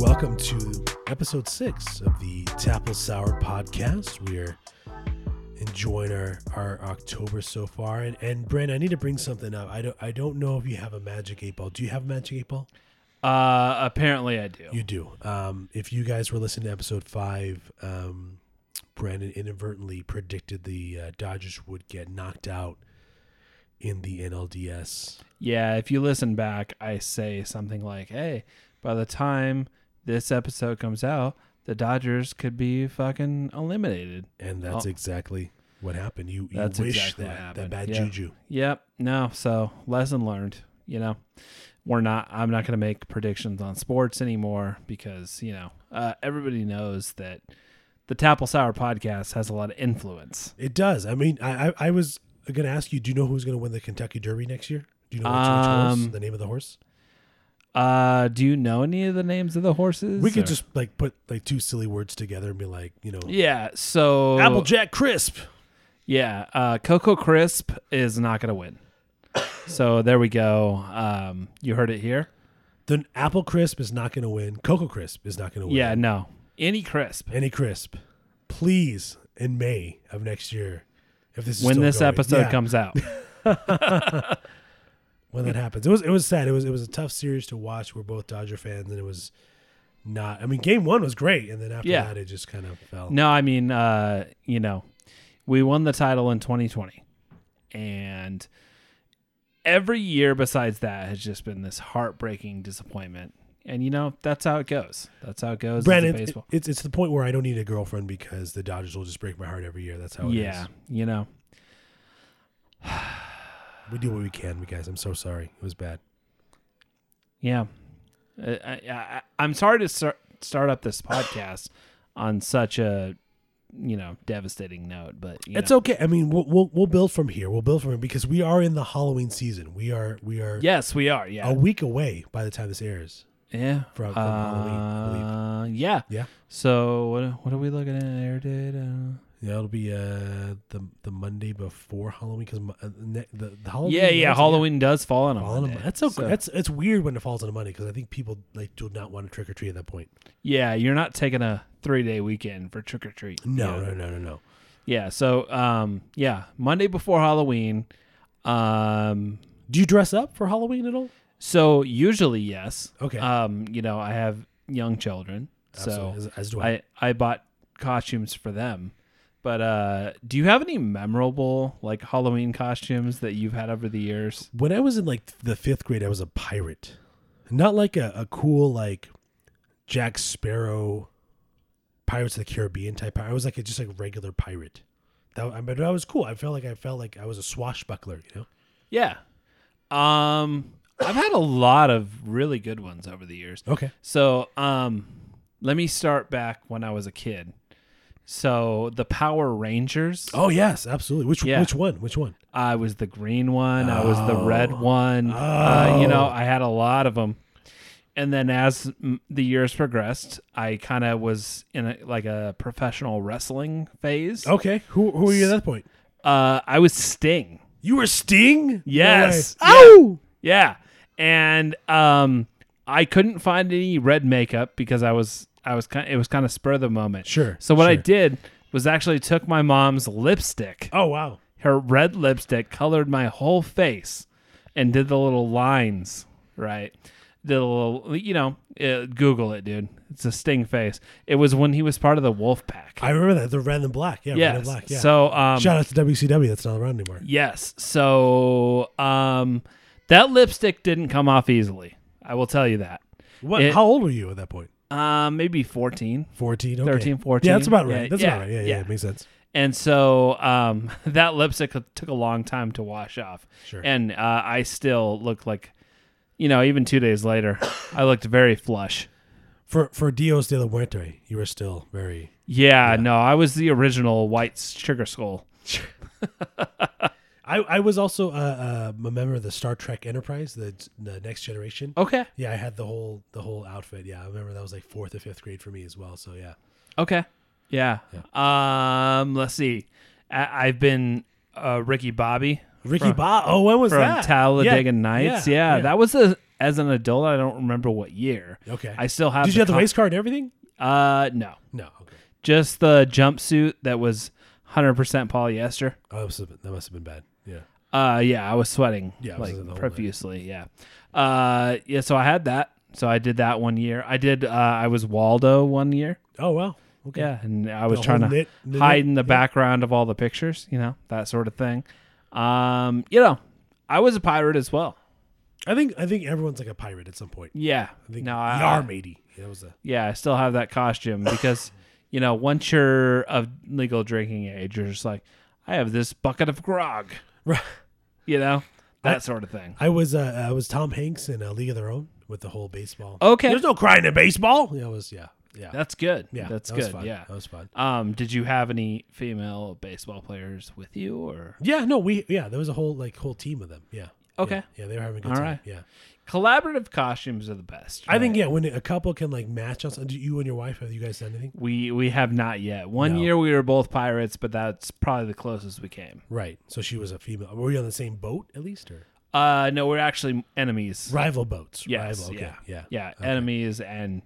welcome to episode six of the Tapple Sour podcast. We're enjoying our, our October so far, and and Brent, I need to bring something up. I don't I don't know if you have a magic eight ball. Do you have a magic eight ball? Uh, apparently I do. You do. Um, if you guys were listening to episode five, um, Brandon inadvertently predicted the uh, Dodgers would get knocked out in the NLDS. Yeah, if you listen back, I say something like, "Hey, by the time this episode comes out, the Dodgers could be fucking eliminated." And that's Oh. exactly what happened. You, you That's wish exactly that, that bad Yeah. juju. Yep. No. So lesson learned. You know, we're not. I'm not going to make predictions on sports anymore because you know uh, everybody knows that the Tapple Sour podcast has a lot of influence. It does. I mean, I I, I was going to ask you. Do you know who's going to win the Kentucky Derby next year? Do you know which, which horse? Um, The name of the horse? Uh, do you know any of the names of the horses? We could or- just like put like two silly words together and be like, you know, Yeah. So Applejack Crisp. Yeah, uh, Coco Crisp is not going to win. So there we go. Um, you heard it here. The Apple Crisp is not going to win. Cocoa Crisp is not going to win. Yeah, no, any crisp. Any crisp, please in May of next year. If this is When this going. episode Yeah, comes out, when that happens, it was it was sad. It was it was a tough series to watch. We're both Dodger fans, and it was not. I mean, game one was great, and then after Yeah. that, it just kind of fell. no, I mean, uh, you know, we won the title in 2020, and every year besides that has just been this heartbreaking disappointment. And you know, that's how it goes. That's how it goes. Brandon, baseball. it's it's the point where I don't need a girlfriend because the Dodgers will just break my heart every year. That's how it is. yeah, you know, we do what we can, guys. I'm so sorry. It was bad. Yeah, Uh, I, I, I'm sorry to start start up this podcast on such a you know devastating note, but you It's know. okay. I mean, we'll, we'll we'll build from here. We'll build from here because we are in the Halloween season. We are we are yes, we are. Yeah, a week away by the time this airs. yeah, from- from Halloween, I. Uh, yeah, Yeah. So what what are we looking at? Air date? Uh, Yeah, it'll be uh the the Monday before Halloween because uh, ne- the, the Halloween. yeah, yeah. Halloween does fall on a fall on a That's okay. so- That's it's weird when it falls on a Monday because I think people like do not want to trick or treat at that point. yeah, you're not taking a three day weekend for trick or treat. No, you know? no, no, no, no. Yeah. So um, yeah, Monday before Halloween. Um, Do you dress up for Halloween at all? So usually yes. Okay. Um, you know, I have young children, Absolutely. so as, as do I. I I bought costumes for them. But uh, do you have any memorable like Halloween costumes that you've had over the years? when I was in like the fifth grade, I was a pirate, not like a, a cool like Jack Sparrow, Pirates of the Caribbean type. pirate. I was like a, just like a regular pirate. That I mean, that was cool. I felt like I felt like I was a swashbuckler. You know. Yeah. Um, I've had a lot of really good ones over the years. Okay. So, um, let me start back when I was a kid. So the Power Rangers. Oh yes, absolutely. Which Yeah. which one? Which one? I was the green one. I was the red Oh. one. Uh, you know, Oh. I had a lot of them. And then as the years progressed, I kind of was in a, like a professional wrestling phase. Okay. Who who were you at that point? Uh, I was Sting. You were Sting. Yes. No way. Yeah. Oh. Yeah. And um, I couldn't find any red makeup because I was I was kind it was kind of spur of the moment. Sure. So what I did was actually took my mom's lipstick Oh wow. her red lipstick colored my whole face and did the little lines, right? The little, you know, uh, Google it, dude. It's a sting face. It was when he was part of the Wolf Pack. I remember that the red and black. Yeah. Red and black. Yeah. So, um, Shout out to WCW. That's not around anymore. yes. So, um, that lipstick didn't come off easily. I will tell you that. What? It- how old were you at that point? Um, maybe 14. 14, okay. 13, 14. Yeah, that's about right. Yeah, that's yeah, about right. Yeah, yeah, yeah. it makes sense. And so, um, that lipstick took a long time to wash off. Sure. and uh, I still look like, you know, even two days later, I looked very flush. For for Dios de la Muerte, you were still very. Yeah, Yeah. no, I was the original white sugar skull. I, I was also uh, uh, a member of the Star Trek Enterprise, the the Next Generation. Okay, Yeah, I had the whole the whole outfit. Yeah, I remember that was like fourth or fifth grade for me as well. So yeah, okay, yeah. Um, let's see. I- I've been uh, Ricky Bobby Ricky Bob. Oh, when was from that? Talladega Yeah, Nights. yeah, Yeah, yeah. that was a as an adult, I don't remember what year. Okay. I still have. Did you have the race car and everything? Uh, no, No. Okay. just the jumpsuit that was 100% polyester. Oh, that must have been, that must have been bad. Uh, yeah, I was sweating Yeah, like profusely. Yeah. Uh, yeah. So I had that. So I did that one year. I did. Uh, I was Waldo one year. Oh wow. Okay. Yeah, and I was The trying to knit- knit- hide in the yeah. background of all the pictures. You know that sort of thing. Um, you know, I was a pirate as well. I think I think everyone's like a pirate at some point. Yeah. I think no, I, Yar matey. Yeah, was a yeah, I still have that costume because, you know, once you're of legal drinking age, you're just like, I have this bucket of grog, Right. you know, that I- sort of thing. I was uh, I was Tom Hanks in a League of Their Own with the whole baseball. Okay, There's no crying in baseball. Yeah, it was yeah. Yeah. that's good. yeah. that's that good. fun. Yeah. That was fun. Um, did you have any female baseball players with you, or Yeah, no, we yeah, there was a whole like whole team of them. Yeah. Okay. Yeah, yeah they were having a good All time. right. Yeah. Collaborative costumes are the best? I think yeah, when a couple can like match on something, you and your wife have you guys done anything? we we have not yet. One No. year we were both pirates, but that's probably the closest we came. Right. So she was a female. Were you on the same boat at least or Uh, no, we're actually enemies. rival boats? Yes, Rival. Okay. yeah. Yeah. Yeah, Okay. enemies, and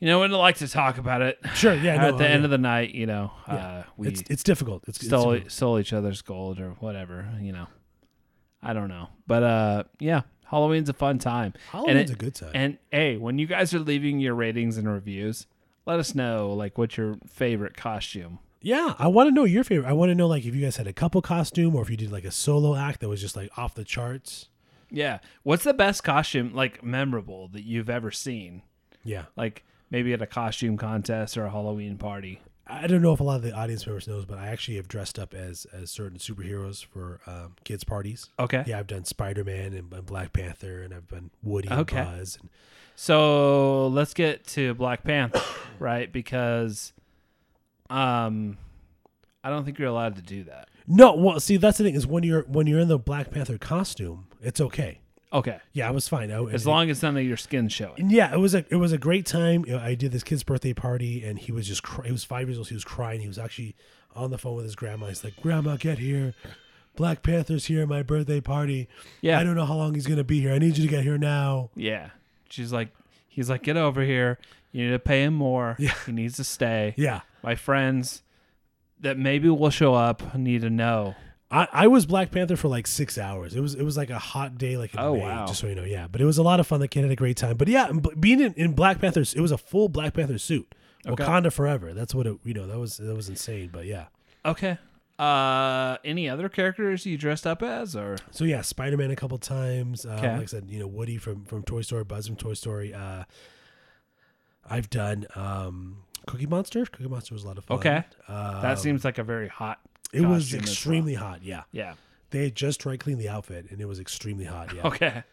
you know, wouldn't like to talk about it. Sure. Yeah. At no, the end of the night, you know, uh, we it's it's difficult. It's, it's stole difficult. stole each other's gold or whatever. You know, I don't know, but uh, yeah, Halloween's a fun time. Halloween's it- a good time. And hey, when you guys are leaving your ratings and reviews, let us know like what's your favorite costume. Yeah, I want to know your favorite. I want to know like if you guys had a couple costume or if you did like a solo act that was just like off the charts. Yeah, what's the best costume like memorable that you've ever seen? Yeah, Like maybe at a costume contest or a Halloween party. I don't know if a lot of the audience members knows, but I actually have dressed up as as certain superheroes for um, kids parties. Okay. Yeah, I've done Spider Man and, and Black Panther, and I've been Woody Okay. and Buzz. And, So let's get to Black Panther, right? Because um I don't think you're allowed to do that. no, well, see that's the thing is when you're when you're in the Black Panther costume, it's okay. Okay. Yeah, I was fine. I, As long as none of your skin showing. Yeah, it was a it was a great time. You know, I did this kid's birthday party, and he was just cry- he was five years old. He was crying. He was actually on the phone with his grandma. He's like, "Grandma, get here! Black Panther's here at my birthday party. Yeah. I don't know how long he's gonna be here. I need you to get here now." Yeah. She's like he's like, Get over here. You need to pay him more. Yeah. He needs to stay. Yeah, My friends that maybe will show up need to know. I, I was Black Panther for like six hours. It was it was like a hot day, like in Oh, May, wow. just so you know. Yeah, but it was a lot of fun. The kid had a great time. But yeah, being in, in Black Panther's, it was a full Black Panther suit. Okay. Wakanda forever. That's what it. You know, that was that was insane. But yeah. Okay. Uh any other characters you dressed up as or So yeah, Spider Man a couple times. Uh, Okay. Like I said, you know Woody from from Toy Story, Buzz from Toy Story. Uh, I've done um, Cookie Monster. Cookie Monster was a lot of fun. Okay. um, that seems like a very hot it was extremely hot. Yeah, Yeah. they had just dry cleaned the outfit, and it was extremely hot. Yeah. Okay.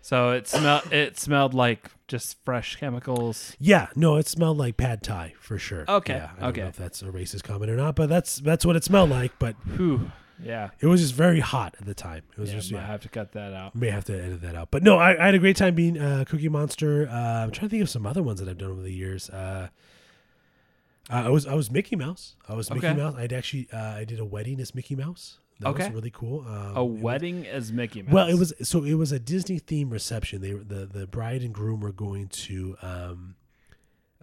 So it smelled it smelled like just fresh chemicals. Yeah, no, it smelled like pad thai for sure. Okay, Yeah, I don't okay. know if that's a racist comment or not, but that's that's what it smelled like. But Whew. Yeah. it was just very hot at the time. It was Yeah, just might yeah. have to cut that out. May have to edit that out. But no, I, I had a great time being uh, Cookie Monster. Uh, I'm trying to think of some other ones that I've done over the years. Uh, uh, I was I was Mickey Mouse. I was Mickey Okay. Mouse. I'd actually uh, I did a wedding as Mickey Mouse. That Okay. was really cool. Um, A it was- wedding as Mickey Mouse. well, it was so it was a Disney themed reception. They the the bride and groom were going to um,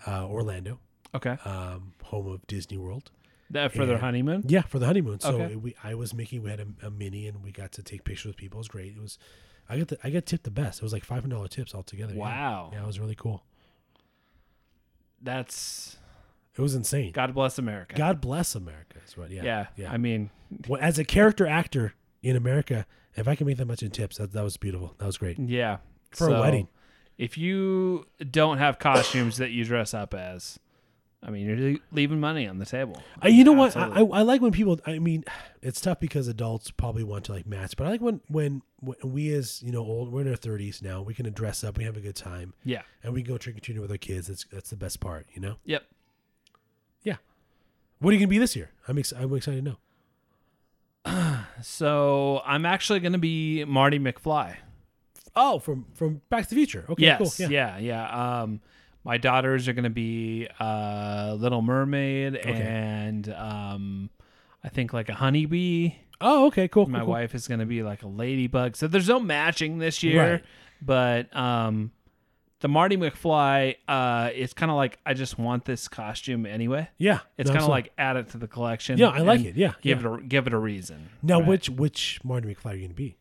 uh, Orlando, okay. um, home of Disney World. That for their honeymoon. Yeah, for the honeymoon. So Okay. we, I was Mickey. We had a, a mini, and we got to take pictures with people. It was great. It was, I got the, I got tipped the best. It was like five hundred dollar tips altogether. yeah. Wow. Yeah, it was really cool. That's It was insane. God, bless America. God bless America. Is what. Yeah. yeah. Yeah. I mean, Well, as a character actor in America, if I can make that much in tips, that that was beautiful. That was great yeah. for So, a wedding. If you don't have costumes that you dress up as, I mean, you're leaving money on the table. Uh, you know what? I, I I like when people. I mean, it's tough because adults probably want to like match, but I like when when when we as you know old we're in our thirties now. We can dress up. We have a good time, yeah. and we can go trick or treating with our kids. That's that's the best part. You know. Yep. What are you gonna be this year? I'm ex- I'm excited to know. So I'm actually going to be Marty McFly. Oh, from from Back to the Future. Okay, yes. cool. Yeah. yeah. Yeah. Um, my daughters are going to be uh, Little Mermaid and um, I think like a honeybee. Oh, okay, cool. My cool, cool. wife is going to be like a ladybug. So there's no matching this year, Right. but um the Marty McFly uh it's kind of like I just want this costume anyway. Yeah, It's kind of like add it to the collection. Yeah, I like it. Yeah, Give yeah. it a give it a reason. Now, right? which which Marty McFly are you gonna be?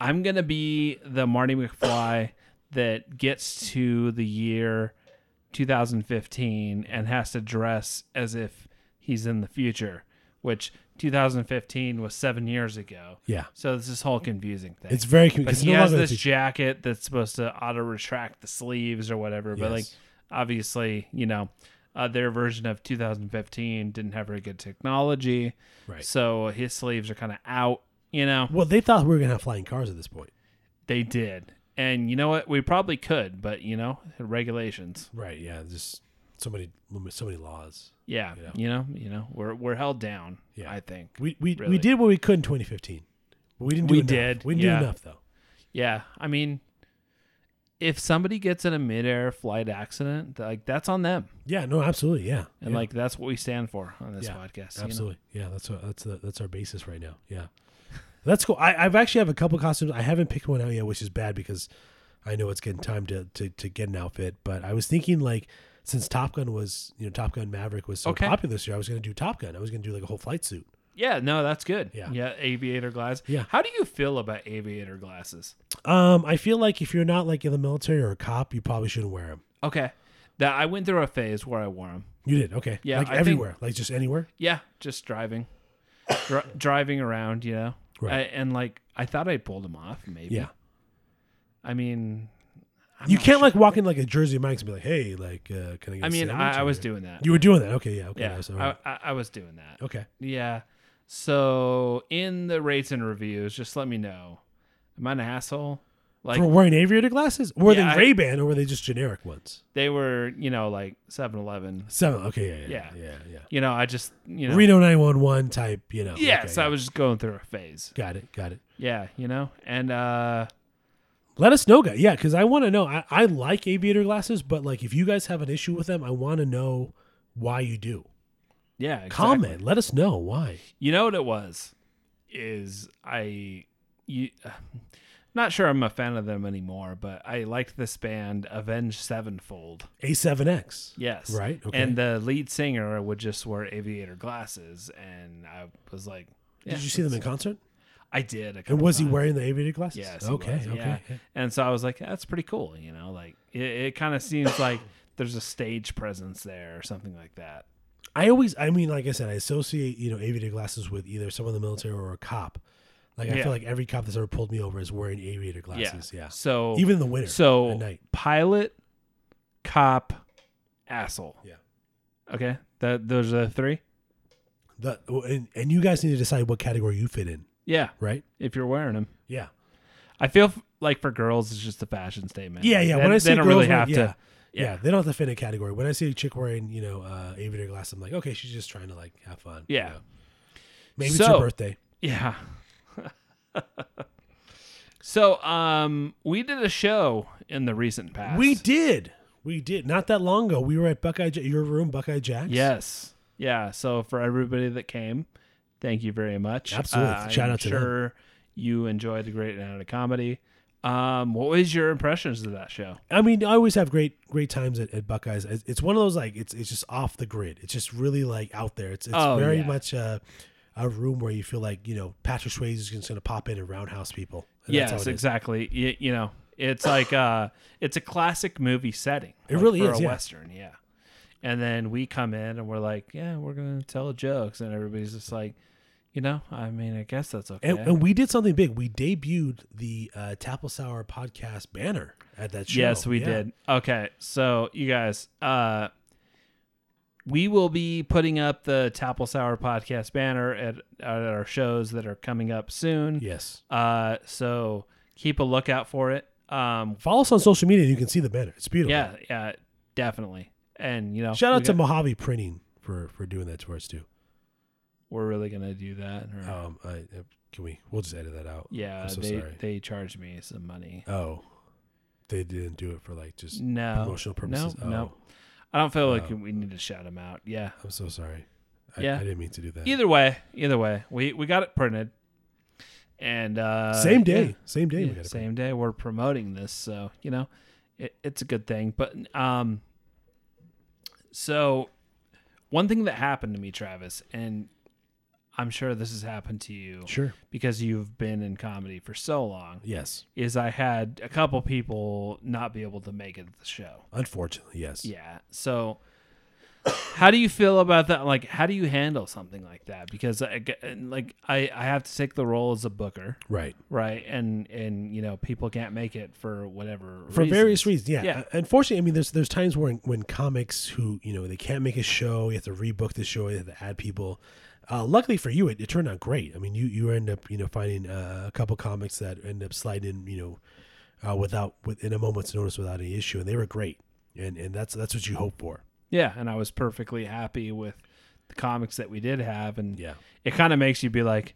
I'm gonna be the Marty McFly that gets to the year 2015 and has to dress as if he's in the future, which 2015 was seven years ago. Yeah, So it's this whole confusing thing. it's very. It's he no has this jacket that's supposed to auto retract the sleeves or whatever. But like, obviously, you know, uh, their version of 2015 didn't have very good technology, Right. so his sleeves are kind of out. You know, Well, they thought we were gonna have flying cars at this point. they did. And you know what? We probably could, but you know, regulations. Right. Yeah. Just so many so many laws. Yeah, You know. you know, you know, we're we're held down. Yeah. I think. We we, Really. we did what we could in 2015, but we didn't do We enough. did, We didn't yeah. do enough though. Yeah, I mean, if somebody gets in a midair flight accident, like that's on them, Yeah. No. Absolutely. Yeah. and yeah. like that's what we stand for on this Yeah, podcast. you know? Absolutely. Yeah, that's what, that's the, that's our basis right now. Yeah, that's cool. I, I've actually have a couple costumes. I haven't picked one out yet, which is bad because I know it's getting time to, to, to get an outfit. But I was thinking like since Top Gun was you know Top Gun Maverick was so Okay. popular this year, I was going to do Top Gun. I was going to do like a whole flight suit. Yeah, no, that's good. Yeah. yeah, aviator glass. Yeah. How do you feel about aviator glasses? Um, I feel like if you're not like in the military or a cop, you probably shouldn't wear them. Okay, that I went through a phase where I wore them. You did okay. Yeah, like I think- everywhere, like just anywhere. Yeah, just driving, Dri- driving around, you know. Right. I, and like I thought I pulled them off. Maybe. Yeah, I mean, I'm you can't sure. like walk in like a Jersey Mike's and be like, hey, like, uh, can I get? I a mean, sandwich?" I, I was doing that. You were doing that. Okay. Yeah. Okay. yeah, I, right. I, I was doing that. okay. Yeah. So in the rates and reviews, just let me know. Am I an asshole? Like For wearing aviator glasses? Were Yeah, they Ray Ban or were they just generic ones? they were, you know, like 7-Eleven. Seven. Okay, yeah, yeah, Yeah. yeah, yeah. You know, I just, you know. Reno nine one one type. You know. yes, okay, I yeah. was just going through a phase. Got it. Got it. Yeah, you know, and uh Let us know, guys. Yeah, because I want to know. I, I like aviator glasses, but like if you guys have an issue with them, I want to know why you do. yeah, exactly. Comment. Let us know why. You know what it was? Is I you not sure I'm a fan of them anymore, but I liked this band Avenged Sevenfold. A7X. Yes. Right. Okay. And the lead singer would just wear aviator glasses and I was like yeah, Did you see them in concert? I did. And was he times. wearing the aviator glasses? Yes. Okay. was, okay. yeah. yeah. And so I was like, that's pretty cool, you know, like it, it kind of seems like there's a stage presence there or something like that. I always, I mean, like I said, I associate you know aviator glasses with either someone in the military or a cop. Like I Yeah. feel like every cop that's ever pulled me over is wearing aviator glasses. Yeah. So Even in the winter. So at night. pilot, cop, asshole. Yeah. Okay. That those are the three. The, and, and you guys need to decide what category you fit in, Yeah. right? If you're wearing them, Yeah. I feel f- like for girls it's just a fashion statement. Yeah, yeah. They, when I they see don't girls really wearing- have yeah, to. yeah, Yeah. they don't have to fit a category. When I see a chick wearing, you know, uh, aviator glasses, I'm like, okay, she's just trying to like have fun. you Yeah. know. Maybe it's her birthday. Yeah. so, um, we did a show in the recent past. We did. We did. Not that long ago. We were at Buckeye, your room, Buckeye Jack's. Yes. Yeah. So for everybody that came, thank you very much. Absolutely. Uh, Shout I'm out to them. sure you enjoyed a great night of comedy. Um, what was your impressions of that show? I mean, I always have great, great times at, at Buckeyes. It's one of those like it's it's just off the grid. It's just really like out there. It's it's Oh, very yeah. much uh, a room where you feel like you know Patrick Swayze is just going to pop in and roundhouse people. And yes, exactly. You, you know, it's like uh, it's a classic movie setting. It like, really for is, a yeah. western. Yeah. And then we come in and we're like, yeah, we're gonna tell jokes, and everybody's just like, you know, I mean, I guess that's okay. And, and we did something big. We debuted the uh, Tapple Sour podcast banner at that show. Yes, we Yeah. did. Okay, so you guys, uh, we will be putting up the Tapple Sour podcast banner at, at our shows that are coming up soon. Yes. Uh, so keep a lookout for it. Um, Follow us on social media and you can see the banner. It's beautiful. yeah, yeah, definitely. And you know, Shout out to got- Mojave Printing for for doing that to us too. We're really gonna do that. Or, Um, I, can we? We'll just edit that out. yeah, I'm so they sorry. they charged me some money. Oh, they didn't do it for like just No, promotional purposes. No, oh, no. I don't feel like Oh. we need to shout them out. Yeah. I'm so sorry. I, Yeah. I didn't mean to do that. Either way, either way, we we got it printed. And uh, Same day. yeah. Same day. Yeah, we got same day we're promoting this, so you know, it, it's a good thing. But um, so one thing that happened to me, Travis, and I'm sure this has happened to you Sure. because you've been in comedy for so long, Yes. is I had a couple people not be able to make it to the show. Unfortunately, yes. Yeah. So how do you feel about that? Like, how do you handle something like that? Because I, like I, I have to take the role as a booker, Right. right? And and you know people can't make it for whatever For various reasons, yeah. Yeah. Uh, Unfortunately, I mean, there's there's times when when comics who you know they can't make a show, you have to rebook the show, you have to add people. Uh, luckily for you, it, it turned out great. I mean, you you end up you know finding uh, a couple comics that end up sliding you know uh, without within a moment's notice without any issue, and they were great. And and that's that's what you hope for. Yeah, and I was perfectly happy with the comics that we did have, and Yeah. it kind of makes you be like,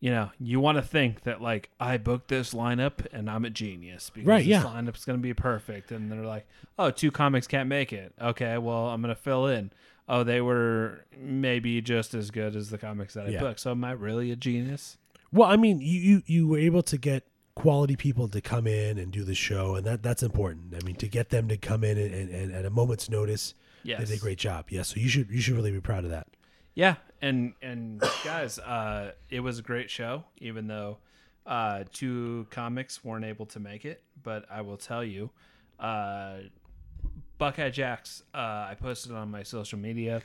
you know, you want to think that like I booked this lineup and I'm a genius because Right, this yeah. lineup's gonna be perfect, and they're like, oh, two comics can't make it. Okay, well I'm gonna fill in. Oh, they were maybe just as good as the comics that I Yeah. booked. So am I really a genius? Well, I mean, you, you you were able to get quality people to come in and do the show, and that that's important. I mean, to get them to come in and, and, and at a moment's notice, Yes. they did a great job. Yeah, so you should you should really be proud of that. Yeah, and and guys, uh, it was a great show, even though uh, two comics weren't able to make it. But I will tell you, uh, Buckeye Jacks. Uh, I posted on my social media.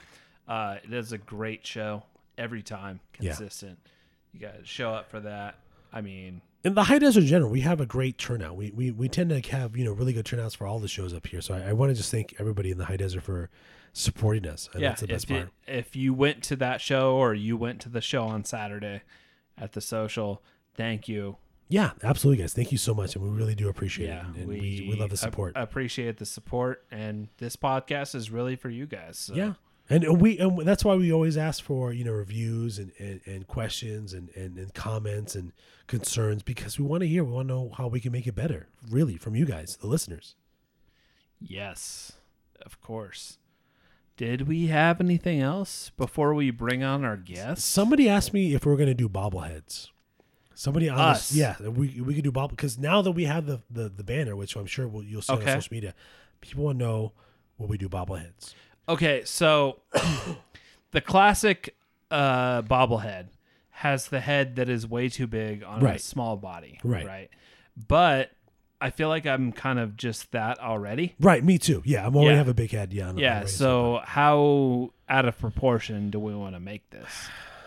Uh, it is a great show every time, Yeah. consistent. You guys show up for that. I mean, In the high desert in general, we have a great turnout. We, we we tend to have you know really good turnouts for all the shows up here. So I, I want to just thank everybody in the high desert for supporting us. And yeah. that's the best If you, if you went to that show or you went to the show on Saturday at the social, thank you. Yeah, absolutely, guys. Thank you so much, and we really do appreciate yeah, it. And, we, we love the support. appreciate the support, and this podcast is really for you guys. So. Yeah. And, and we and that's why we always ask for you know reviews and, and, and questions and, and, and comments and concerns because we want to hear we want to know how we can make it better really from you guys the listeners Yes, of course. Did we have anything else before we bring on our guests? somebody asked me if we are going to do bobbleheads somebody on Us. this, yeah we, we could do bobble because now that we have the, the, the banner which I'm sure we'll, you'll see Okay. on social media people want to know will we do bobbleheads Okay, so the classic uh, bobblehead has the head that is way too big on a small body. Right. Right. But I feel like I'm kind of just that already. right me too yeah I'm already Yeah. have a big head yeah I'm Yeah. So how out of proportion do we want to make this?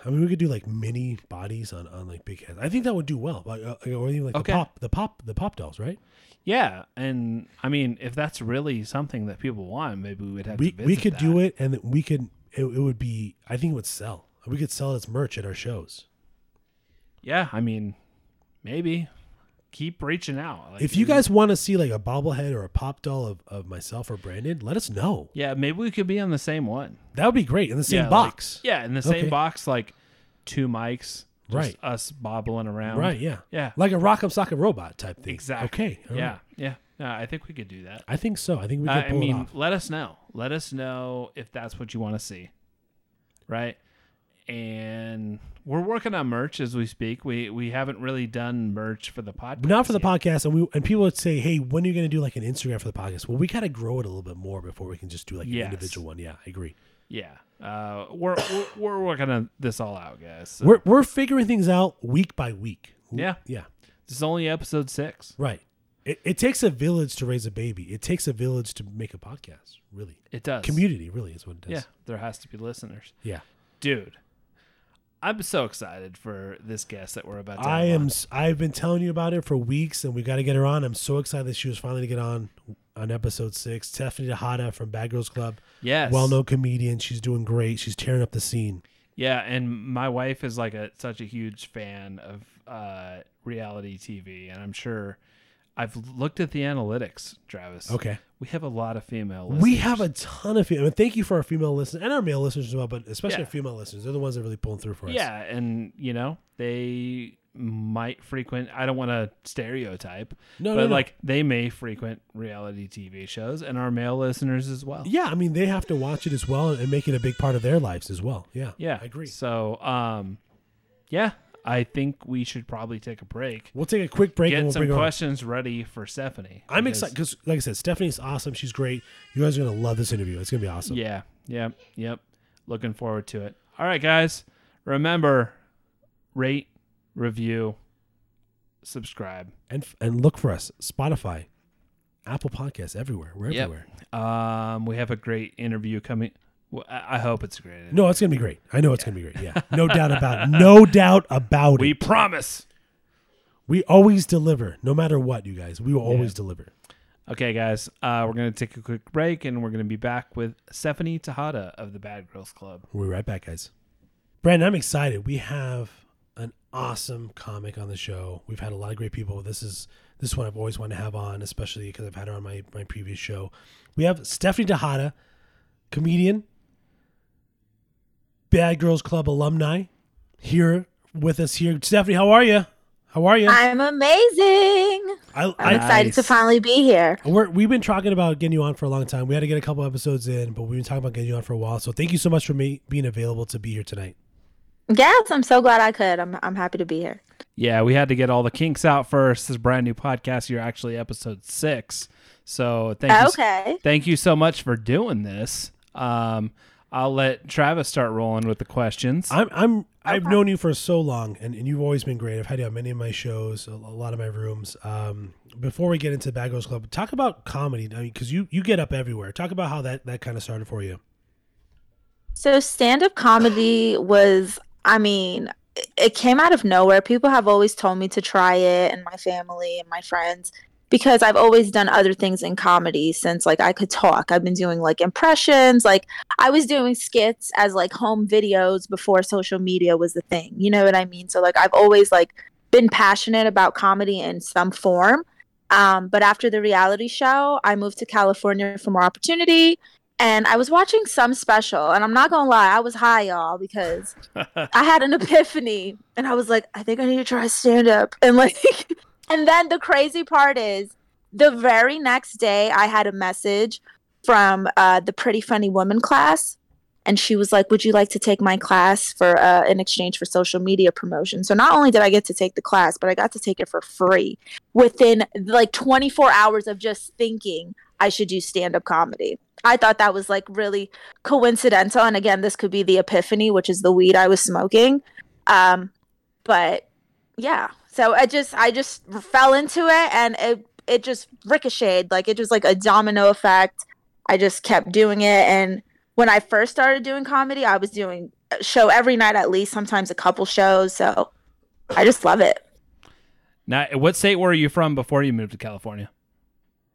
I mean, we could do like mini bodies on, on like big heads. I think that would do well. Like, uh, or even like Okay. the pop, the pop, the pop dolls, right? Yeah, and I mean, if that's really something that people want, maybe we would have We to. we could that. do it, and we could. It, it would be. I think it would sell. We could sell it as merch at our shows. Yeah, I mean, maybe keep reaching out. Like, If you guys want to see like a bobblehead or a pop doll of, of myself or Brandon, let us know. yeah, maybe we could be on the same one. That would be great in the same Yeah, like- box. Yeah, in the same Okay. box, like two mics, just Right. Us bobbling around. Right? Yeah. Yeah. Like a Rock'em Sock'em Robot type thing. Exactly. Okay. all yeah. right. Yeah. Yeah. I think we could do that. I think so. I think we Uh, could I pull it mean, off. let us know. Let us know if that's what you want to see. Right. And we're working on merch as we speak. We we haven't really done merch for the podcast. Not for the yet. podcast, and we and people would say, "Hey, when are you going to do like an Instagram for the podcast?" Well, we got to grow it a little bit more before we can just do like Yes. an individual one. Yeah, I agree. Yeah. Uh, we're, we're we're working on this all out, guys. So We're we're figuring things out week by week. Yeah. yeah, this is only episode six. right. It, it takes a village to raise a baby. It takes a village to make a podcast. Really, It does. community really is what it does. Yeah. There has to be listeners. yeah. Dude, I'm so excited for this guest that we're about to I have am. on. I've been telling you about it for weeks, and we got to get her on. I'm so excited that she was finally to get on on episode six. Stephanie Tejada from Bad Girls Club, Yes. well-known comedian. She's doing great. She's tearing up the scene. Yeah, and my wife is like a such a huge fan of uh, reality TV, and I'm sure I've looked at the analytics, Travis. Okay. We have a lot of female listeners. We have a ton of female. Thank you for our female listeners and our male listeners as well, but especially Yeah. our female listeners. They're the ones that really pulling through for us. Yeah, and you know, they might frequent I don't want to stereotype, No, but no, no. like they may frequent reality TV shows and our male listeners as well. Yeah, I mean they have to watch it as well and make it a big part of their lives as well. Yeah. Yeah. I agree. So, um yeah, I think we should probably take a break. We'll take a quick break and Get we'll some bring her on. questions ready for Stephanie. I'm because- excited because, like I said, Stephanie's awesome. She's great. You guys are gonna love this interview. It's gonna be awesome. Yeah, yep, yep. Looking forward to it. All right, guys. Remember, rate, review, subscribe. And and look for us Spotify, Apple Podcasts, everywhere. We're Yep. everywhere. Um, we have a great interview coming. Well, I I hope it's a great. No, it's gonna be great. I know it's gonna be great. Yeah, no doubt about it. No doubt about it. we it. promise. We always deliver, no matter what, you guys. We will always deliver. Okay, guys. Uh, we're gonna take a quick break, and we're gonna be back with Stephanie Tejada of the Bad Girls Club. We'll be right back, guys. Brandon, I'm excited. We have an awesome comic on the show. We've had a lot of great people. This is this one I've always wanted to have on, especially because I've had her on my, my previous show. We have Stephanie Tejada, comedian, Bad Girls Club alumni, here with us here. Stephanie, how are you? How are you? I'm amazing. I, I'm I, excited to finally be here. we're, we've been talking about getting you on for a long time. We had to get a couple episodes in, but we've been talking about getting you on for a while. So thank you so much for me being available to be here tonight. Yes, I'm so glad I could. I'm I'm happy to be here. Yeah, we had to get all the kinks out first. This is a brand new podcast. You're actually episode six. So thank you. Okay. Thank you so much for doing this. Um, I'll let Travis start rolling with the questions. I'm I'm I've known you for so long, and, and you've always been great. I've had you on many of my shows, a, a lot of my rooms. Um, before we get into Bad Girls Club, talk about comedy, because you you get up everywhere. Talk about how that that kind of started for you. So stand-up comedy was I mean, it- it came out of nowhere. People have always told me to try it and my family and my friends because I've always done other things in comedy since like I could talk. I've been doing like impressions, like I was doing skits as like home videos before social media was the thing. You know what I mean? So like I've always like been passionate about comedy in some form. Um, but after the reality show, I moved to California for more opportunity and I was watching some special, and I'm not gonna lie, I was high, y'all, because I had an epiphany, and I was like, I think I need to try stand up, and like, and then the crazy part is, the very next day, I had a message from uh, the Pretty Funny Woman class, and she was like, "Would you like to take my class for uh, in exchange for social media promotion?" So not only did I get to take the class, but I got to take it for free within like 24 hours of just thinking I should do stand up comedy. I thought that was like really coincidental. And again, this could be the epiphany, which is the weed I was smoking. Um, but yeah, so I just I just fell into it, and it it just ricocheted like it just like a domino effect. I just kept doing it, and when I first started doing comedy, I was doing a show every night at least, sometimes a couple shows. So I just love it. now, what state were you from before you moved to California?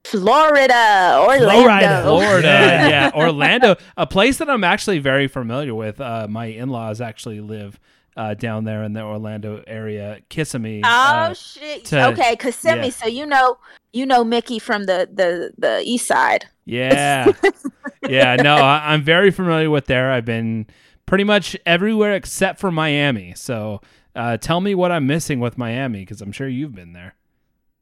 Florida, Orlando. Florida. Florida, Yeah. yeah, Orlando, a place that I'm actually very familiar with. Uh, my in-laws actually live uh, down there in the Orlando area, Kissimmee. Oh uh, shit! to- okay, Kissimmee. yeah. So you know, you know Mickey from the the the east side. Yeah. yeah. No, I, I'm very familiar with there. I've been pretty much everywhere except for Miami. So uh, tell me what I'm missing with Miami because I'm sure you've been there.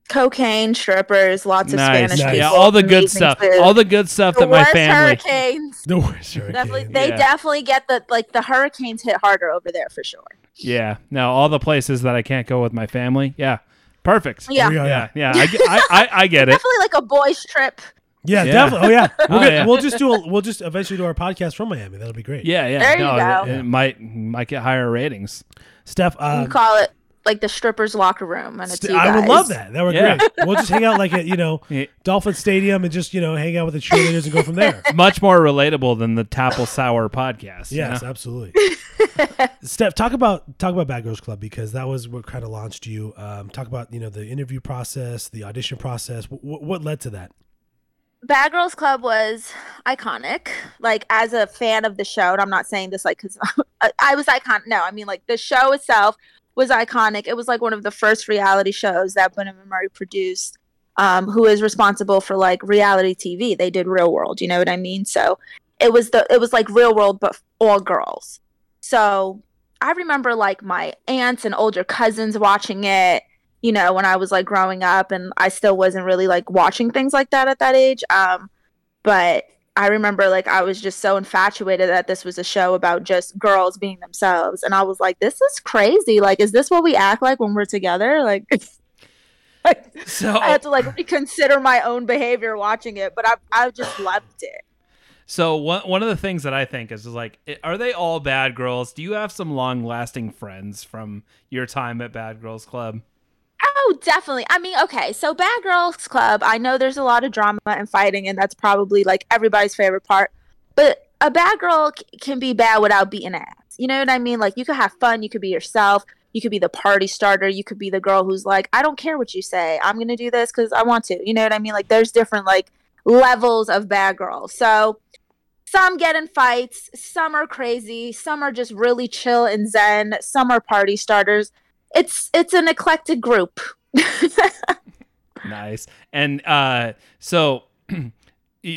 Cocaine, strippers, lots of nice. Spanish Nice. people. Yeah, all the good stuff. food. All the good stuff the that my worst family. hurricanes. The worst hurricane. Definitely, they Yeah. definitely get the like the hurricanes hit harder over there for sure. Yeah. No, all the places that I can't go with my family. Yeah. Perfect. Yeah, Yeah. Yeah. Yeah. I, get- I, I, I get it. definitely like a boys trip. Yeah, Yeah. definitely. Oh yeah, we're Oh, gonna, yeah. we'll just do. A, we'll just eventually do our podcast from Miami. That'll be great. Yeah. Yeah. There you go. It, it might might get higher ratings. Steph. you Um, call it like the strippers locker room, and it's St- you I would love that. That would Yeah. great. We'll just hang out like at you know Dolphin Stadium and just you know hang out with the cheerleaders and go from there. Much more relatable than the Tapple Sour podcast. you Yes, know? absolutely. Steph, talk about talk about Bad Girls Club because that was what kind of launched you. Um, talk about you know the interview process, the audition process. W- what led to that? Bad Girls Club was iconic. Like as a fan of the show, and I'm not saying this like because I, I was iconic. No, I mean like the show itself was iconic. It was like one of the first reality shows that Bunim and Murray produced. Um, who is responsible for like reality TV? They did Real World. You know what I mean? So it was the it was like Real World, but all girls. So I remember like my aunts and older cousins watching it you know, when I was like growing up and I still wasn't really like watching things like that at that age. Um, but I remember like I was just so infatuated that this was a show about just girls being themselves. And I was like, this is crazy. Like, is this what we act like when we're together? Like, So I had to like reconsider my own behavior watching it, but I I just loved it. So one one of the things that I think is, is like, are they all bad girls? Do you have some long lasting friends from your time at Bad Girls Club? Oh, definitely. I mean, okay, so Bad Girls Club, I know there's a lot of drama and fighting, and that's probably like everybody's favorite part. But a bad girl c- can be bad without beating ass. You know what I mean? Like, you could have fun, you could be yourself, you could be the party starter, you could be the girl who's like, I don't care what you say, I'm gonna do this because I want to. You know what I mean? Like, there's different like levels of bad girls. So, some get in fights, some are crazy, some are just really chill and zen, some are party starters. It's it's an eclectic group. Nice. And uh, so,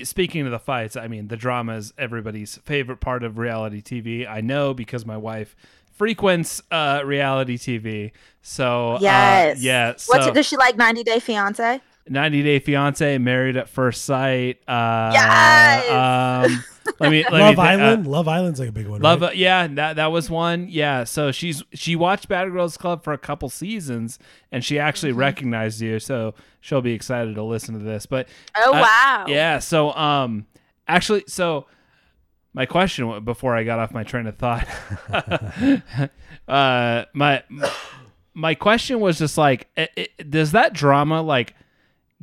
speaking of the fights, I mean, the drama is everybody's favorite part of reality TV. I know because my wife frequents uh, reality TV. So, Yes. uh, yeah. What's So, it, does she like 90 Day Fiance? 90 Day Fiance, Married at First Sight. Uh, Yes! Um, let me, let me Love thi- uh, Island. Love Island's like a big one. Love, right? uh, yeah, that that was one. Yeah, so she's she watched Bad Girls Club for a couple seasons, and she actually Mm-hmm. recognized you, so she'll be excited to listen to this. But Oh, uh, wow. yeah, so um, actually, so my question before I got off my train of thought, uh, my my question was just like, it, it, does that drama like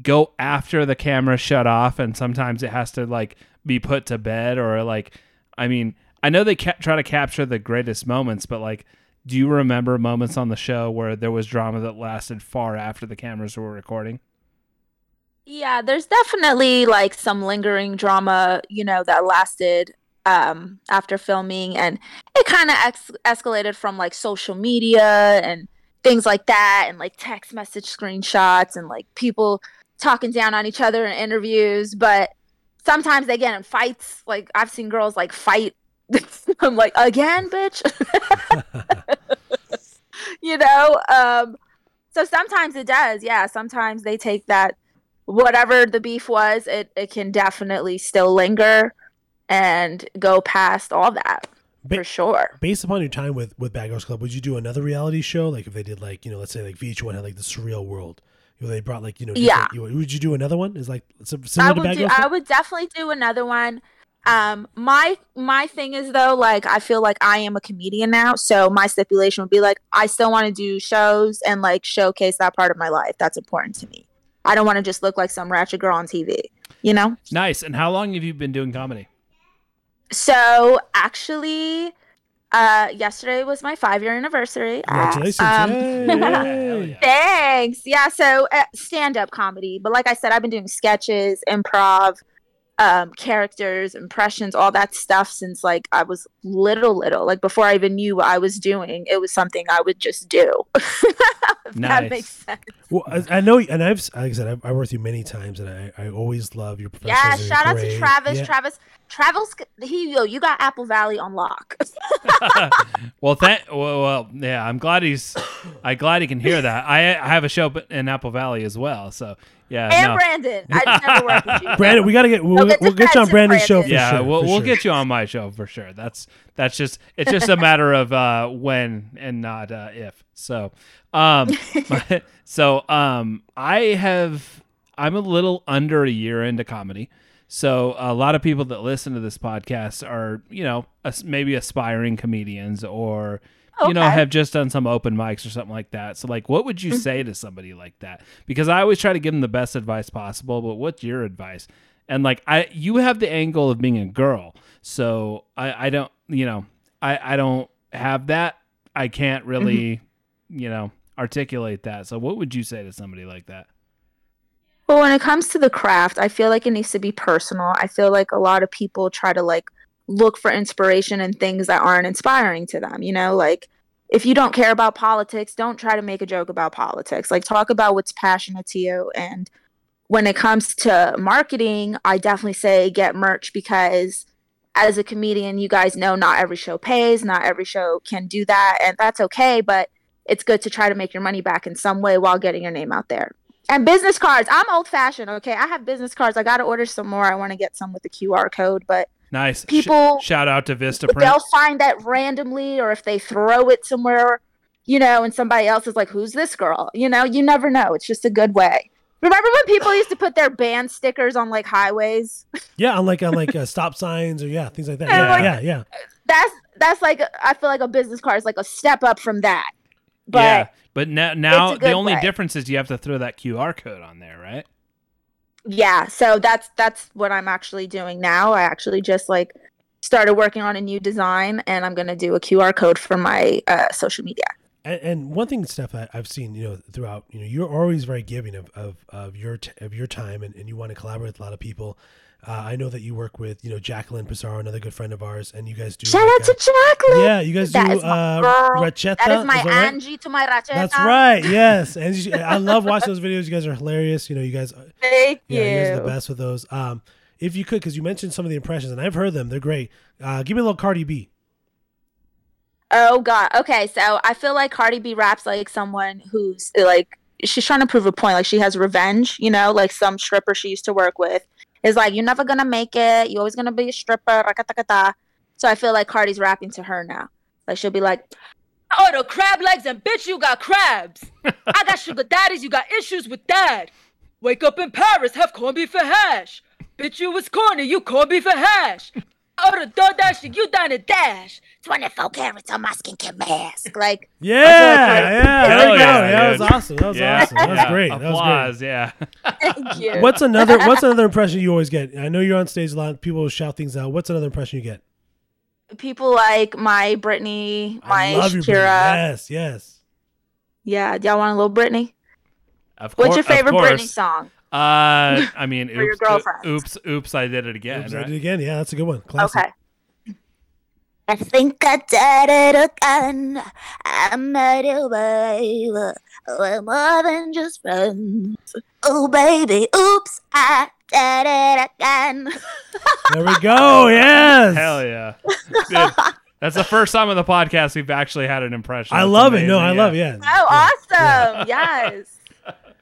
go after the camera shut off, and sometimes it has to like be put to bed, or like, I mean, I know they ca- try to capture the greatest moments, but like. Do you remember moments on the show where there was drama that lasted far after the cameras were recording? Yeah, there's definitely like some lingering drama, you know, that lasted um after filming and it kind of ex- escalated from like social media and things like that and like text message screenshots and like people talking down on each other in interviews, but sometimes they get in fights. Like I've seen girls like fight I'm like, "Again, bitch?" you know, um so sometimes it does. Yeah, sometimes they take that whatever the beef was, it, it can definitely still linger and go past all that Ba- for sure. Based upon your time with with Bad Girls Club, would you do another reality show? Like if they did like you know, let's say like VH1 had like the Surreal World. You they brought like you know, Yeah. you- would you do another one? Is like sim- I similar to would do I would definitely do another one. Um my my thing is though, like I feel like I am a comedian now, so my stipulation would be like I still want to do shows and like showcase that part of my life. That's important to me. I don't want to just look like some ratchet girl on TV, you know? Nice. And how long have you been doing comedy? So actually, uh, yesterday was my five year anniversary. Congratulations! Um, yeah. Thanks. Yeah. So uh, stand up comedy, but like I said, I've been doing sketches, improv, um, characters, impressions, all that stuff since like I was little, little. Like before I even knew what I was doing, it was something I would just do. If Nice. That makes sense. Well, I, I know, and I've like I said, I've, I worked with you many times, and I, I always love your Yeah. professionalism. Shout out to. Travis. Yeah. Travis. Travis. He yo, you got Apple Valley on lock. well, thank. Well, well, yeah. I'm glad he's. I'm glad he can hear that. I, I have a show in Apple Valley as well. So yeah. and no. Brandon. I just never worked with you. Brandon, we gotta get we'll, get we'll get you on defensive, Brandon's show for yeah, sure. we'll, for we'll sure. get you on my show for sure. That's that's just it's just a matter of uh, when and not uh, if. So, um, so um, I have I'm a little under a year into comedy. So a lot of people that listen to this podcast are you know maybe aspiring comedians or you know have just done some open mics or something like that. So like, what would Mm-hmm. you say to somebody like that? Because I always try to give them the best advice possible. But what's your advice? And like, I you have the angle of being a girl, so I I don't you know I I don't have that. I can't really Mm-hmm. you know articulate that. So what would you say to somebody like that? Well, when it comes to the craft, I feel like it needs to be personal. I feel like a lot of people try to like look for inspiration in things that aren't inspiring to them, you know? Like if you don't care about politics, don't try to make a joke about politics. Like talk about what's passionate to you and when it comes to marketing, I definitely say get merch because as a comedian, you guys know not every show pays, not every show can do that, and that's okay, but it's good to try to make your money back in some way while getting your name out there. And business cards. I'm old fashioned. Okay, I have business cards. I got to order some more. I want to get some with the QR code, but Nice. Sh- People- shout out to Vista Print. they'll find that randomly, or if they throw it somewhere, you know, and somebody else is like, "Who's this girl?" You know, you never know. It's just a good way. Remember when people used to put their band stickers on like highways? Yeah, on like on like uh, stop signs or yeah, things like that. And, Yeah, like, yeah, yeah. That's that's like I feel like a business card is like a step up from that. But yeah, but now now the only way. difference is you have to throw that QR code on there, right? yeah so that's that's what i'm actually doing now i actually just like started working on a new design and i'm going to do a qr code for my uh, social media And, and one thing, Steph, I, I've seen, you know, throughout, you know, you're always very giving of of, of your t- of your time, and, and you want to collaborate with a lot of people. Uh, I know that you work with, you know, Jacqueline Pizarro, another good friend of ours, and you guys do. shout like, out to jacqueline yeah, you guys do That is my uh, racheta. that is my right? angie to my racheta That's right. Yes, and I love watching those videos. You guys are hilarious. You know, you guys, thank yeah, you guys are the best with those. Um, if you could, because you mentioned some of the impressions, and I've heard them, they're great. Uh, give me a little Cardi B. oh god okay so i feel like cardi b raps like someone who's like she's trying to prove a point like she has revenge you know like some stripper she used to work with is like you're never gonna make it you're always gonna be a stripper so i feel like cardi's rapping to her now like she'll be like Oh, the crab legs and bitch, you got crabs. I got sugar daddies, you got issues with dad. Wake up in Paris, have corned beef and hash. Bitch, you was corny, you corned beef and hash. Oh, the DoorDash, you down a dash. 24 carats on my skincare mask. like Yeah, Cardi- yeah, there Hell you go. yeah, Yeah, that was awesome. That was awesome. That was yeah. great. That was great. Applause, yeah. thank you What's another What's another impression you always get? I know you're on stage a lot. People shout things out. What's another impression you get? people like my Britney, my I love your Shakira. Britney. Yes, yes. Yeah, do y'all want a little Britney? Of course. What's your favorite Britney song? Uh, I mean, For your oops, girlfriends. oops, oops, I did it again. Oops, I did it again. Yeah, that's a good one. Classic. Okay. I think I did it again. I met you, baby. We're more than just friends. Oh, baby, oops, I did it again. There we go. Yes. Hell yeah. Dude, that's the first time on the podcast we've actually had an impression. I That's love it. No, I amazing, love it. Yeah. Oh, awesome. Yes.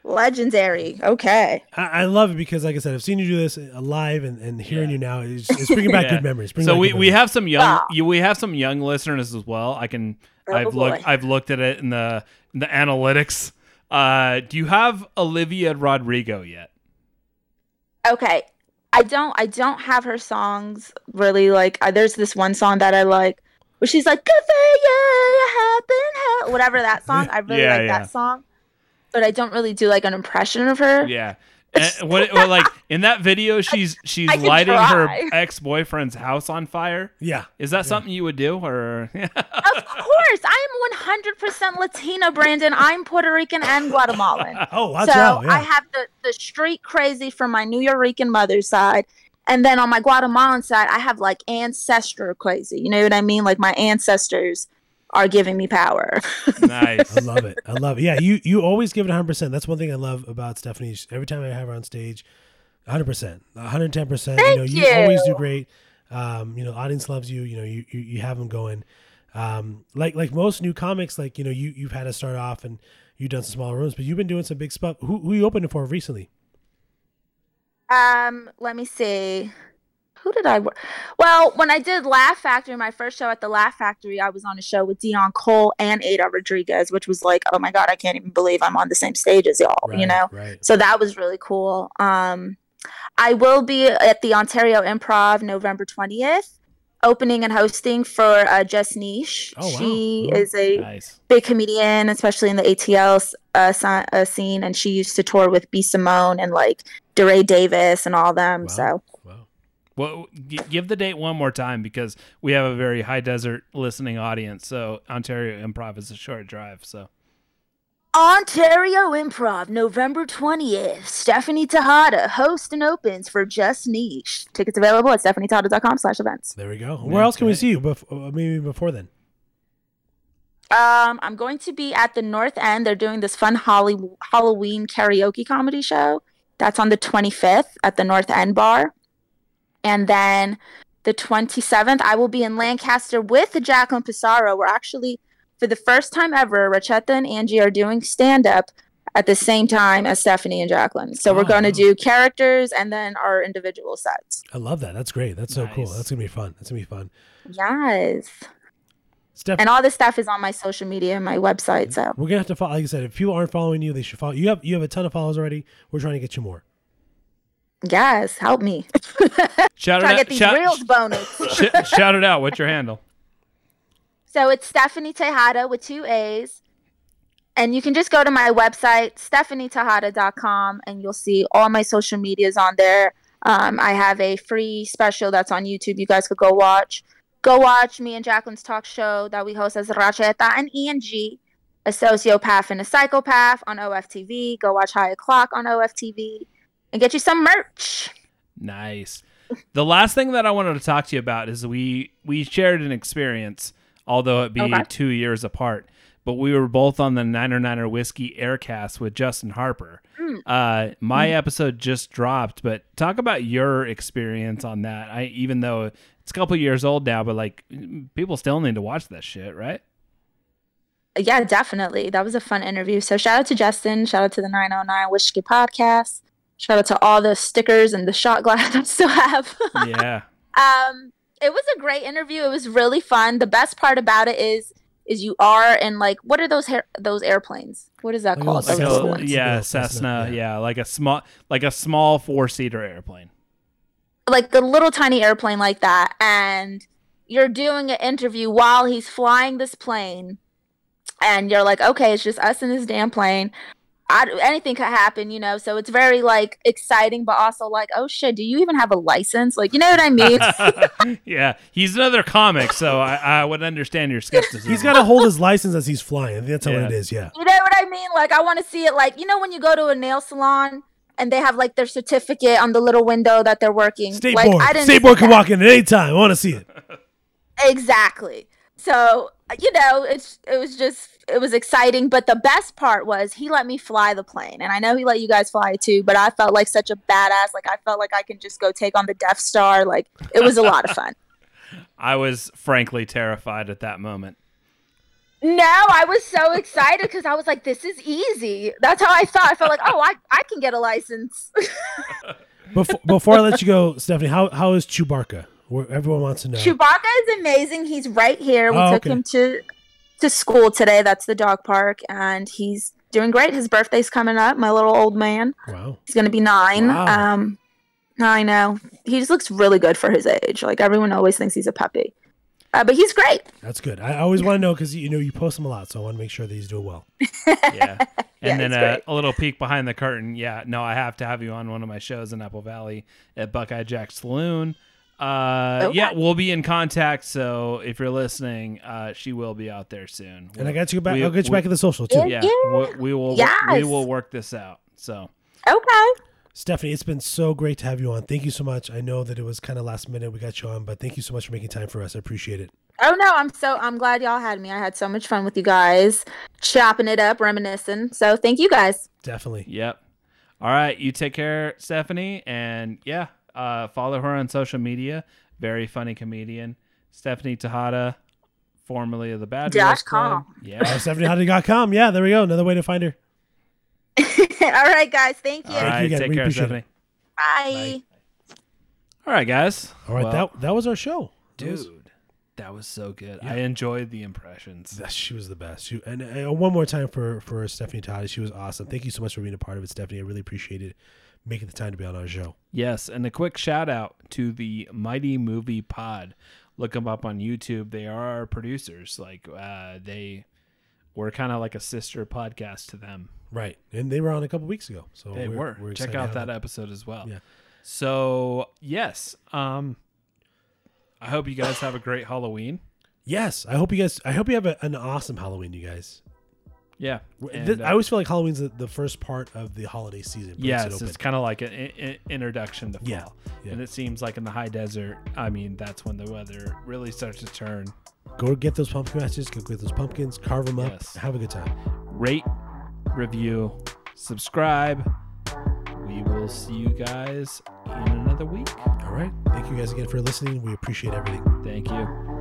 Legendary. Okay. I, I love it because, like I said, I've seen you do this live, and, and hearing Yeah. you now is it's bringing back Yeah. good memories. Bringing So we, good we memories. have some young Wow. we have some young listeners as well. I can Oh, I've boy. looked I've looked at it in the in the analytics. Uh, do you have Olivia Rodrigo yet? Okay. I don't I don't have her songs really like uh, there's this one song that I like where she's like good for you happen whatever that song I really Yeah, like yeah. that song but I don't really do like an impression of her Yeah. And what, what like in that video she's she's I can lighting her ex-boyfriend's house on fire. Yeah. Is that something you would do or of course I'm 100% Latina Brandon I'm Puerto Rican and Guatemalan Oh, watch so out. Yeah. I have the the street crazy from my Nuyorican mother's side, and then on my Guatemalan side, I have like ancestor crazy. You know what I mean? Like my ancestors are giving me power. nice. I love it. I love it. Yeah, you you always give it 100%. That's one thing I love about Stephanie. Every time I have her on stage, 100%, 110%. you know, Thank you, always do great. Um, you know, audience loves you. You know, you you, you have them going. Um, like like most new comics, like you know, you you've had to start off and you've done some smaller rooms, but you've been doing some big stuff. Who who you opened it for recently? Um, let me see. Who did I work? Well, when I did Laugh Factory, my first show at the Laugh Factory, I was on a show with Deon Cole and Ada Rodriguez, which was like, oh my god, I can't even believe I'm on the same stage as y'all. Right, You know, right. so that was really cool. Um, I will be at the Ontario Improv November twentieth, opening and hosting for uh, Just Niche. Oh, wow. She Cool. is a Nice. big comedian, especially in the ATL uh, si- uh, scene, and she used to tour with B Simone and like DeRay Davis and all them. Wow. So Wow. Well, g- give the date one more time because we have a very high desert listening audience. So Ontario Improv is a short drive. So Ontario Improv November twentieth. Stephanie Tejada hosts and opens for Just Niche. Tickets available at stephanietejada.com slash events. There we go. Where else can we see you? Bef- uh, maybe before then. Um, I'm going to be at the North End. They're doing this fun Holly- Halloween karaoke comedy show. That's on the 25th at the North End Bar. And then the 27th, I will be in Lancaster with Jacqueline Pissarro. We're actually, for the first time ever, Rachetta and Angie are doing stand up at the same time as Stephanie and Jacqueline. So we're Oh, going to do characters and then our individual sets. I love that. That's great. That's so cool. That's gonna be fun. That's gonna be fun. Yes. Steph, And all this stuff is on my social media and my website. So we're gonna have to follow. Like I said, if people aren't following you, they should follow. You have you have a ton of followers already. We're trying to get you more. Yes, help me. Shout it to get out. these Shout, reels bonus. sh- shout it out. What's your handle? So it's Stephanie Tejada with two A's. And you can just go to my website, stephanietejada.com, and you'll see all my social medias on there. Um, I have a free special that's on YouTube. You guys could go watch. Go watch me and Jacqueline's talk show that we host as Racheta and Angie, a sociopath and a psychopath on OFTV. Go watch High O'Clock on OFTV and get you some merch. Nice. The last thing that I wanted to talk to you about is we we shared an experience, although it be Okay. two years apart. But we were both on the Niner Niner Whiskey Aircast with Justin Harper. Mm. Uh, my episode just dropped, but talk about your experience on that. I even though it's a couple years old now, but like people still need to watch that shit, right? Yeah, definitely. That was a fun interview. So shout out to Justin. Shout out to the 909 Whiskey Podcast. Shout out to all the stickers and the shot glass I still have. Yeah. um, it was a great interview. It was really fun. The best part about it is is you are in like what are those hair those airplanes? What is that Like called? little Like a, ones. yeah, Little Cessna, Cessna, yeah. yeah. like a small like a small four seater airplane. like a little tiny airplane like that and you're doing an interview while he's flying this plane and you're like okay it's just us in this damn plane I, anything could happen you know so it's very like exciting but also like oh shit do you even have a license like you know what i mean yeah, he's another comic, so I, I would understand your skepticism. He's got to hold his license as he's flying. I think that's how Yeah. it is. Yeah. you know what i mean like i want to see it like you know when you go to a nail salon and they have like their certificate on the little window that they're working State like board. i didn't State board can that. walk in at any time. I want to see it. Exactly. So, you know, it's it was just it was exciting, but the best part was he let me fly the plane. And I know he let you guys fly it too, but I felt like such a badass. Like I felt like I can just go take on the Death Star. Like it was a lot of fun. I was frankly terrified at that moment. No, I was so excited because I was like, this is easy. That's how I thought. I felt like, oh, I, I can get a license. Before, before I let you go, Stephanie, how how is Chewbacca? Where everyone wants to know. Chewbacca is amazing. He's right here. We Oh, took okay. him to to school today. That's the dog park, and he's doing great. His birthday's coming up. My little old man. Wow. He's gonna be nine. Wow. Um, I know. He just looks really good for his age. Like everyone always thinks he's a puppy, uh, but he's great. That's good. I always want to know because you know you post him a lot, so I want to make sure that he's doing well. Yeah. And Yeah, then uh, a little peek behind the curtain. Yeah, no, I have to have you on one of my shows in Apple Valley at Buckeye Jack Saloon. Uh, Okay. yeah, we'll be in contact. So if you're listening, uh, she will be out there soon. And I got you back. We- I'll get you we- back in the social too. Yeah, Yeah. We, we will. We will work this out. So Okay. Stephanie, it's been so great to have you on. Thank you so much. I know that it was kind of last minute we got you on, but thank you so much for making time for us. I appreciate it. Oh no, I'm so I'm glad y'all had me. I had so much fun with you guys, chopping it up, reminiscing. So thank you guys. Definitely. Yep. All right. You take care, Stephanie. And yeah, uh, follow her on social media. Very funny comedian. Stephanie Tejada, formerly of the Bad Dot Girls Club. com. Yeah. Uh, Stephanie.com. Yeah, there we go. Another way to find her. All right, guys. Thank you. All right. again. Take We care, appreciate Stephanie. Bye. All right, guys. All right, Well, that that was our show. That was- dude, that was so good. I enjoyed the impressions. she was the best. She, and, and one more time for for Stephanie Todd. She was awesome. Thank you so much for being a part of it, Stephanie. I really appreciated making the time to be on our show. Yes, and a quick shout out to the Mighty Movie Pod. Look them up on YouTube. They are our producers. Like uh, they were kind of like a sister podcast to them. Right, and they were on a couple weeks ago. So They we're, were. we're Check out that episode as well. Yeah. So yes, um, I hope you guys have a great Halloween. Yes, I hope you guys. I hope you have a, an awesome Halloween, you guys. Yeah. Th- And, uh, I always feel like Halloween's the, the first part of the holiday season. breaks it it's kind of like an introduction to fall. Yeah, yeah. And it seems like in the high desert, I mean, that's when the weather really starts to turn. Go get those pumpkin patches. Go get those pumpkins. Carve them up. Yes. Have a good time. Rate, review, subscribe. We will see you guys in another week. All right. Thank you guys again for listening. We appreciate everything. Thank you.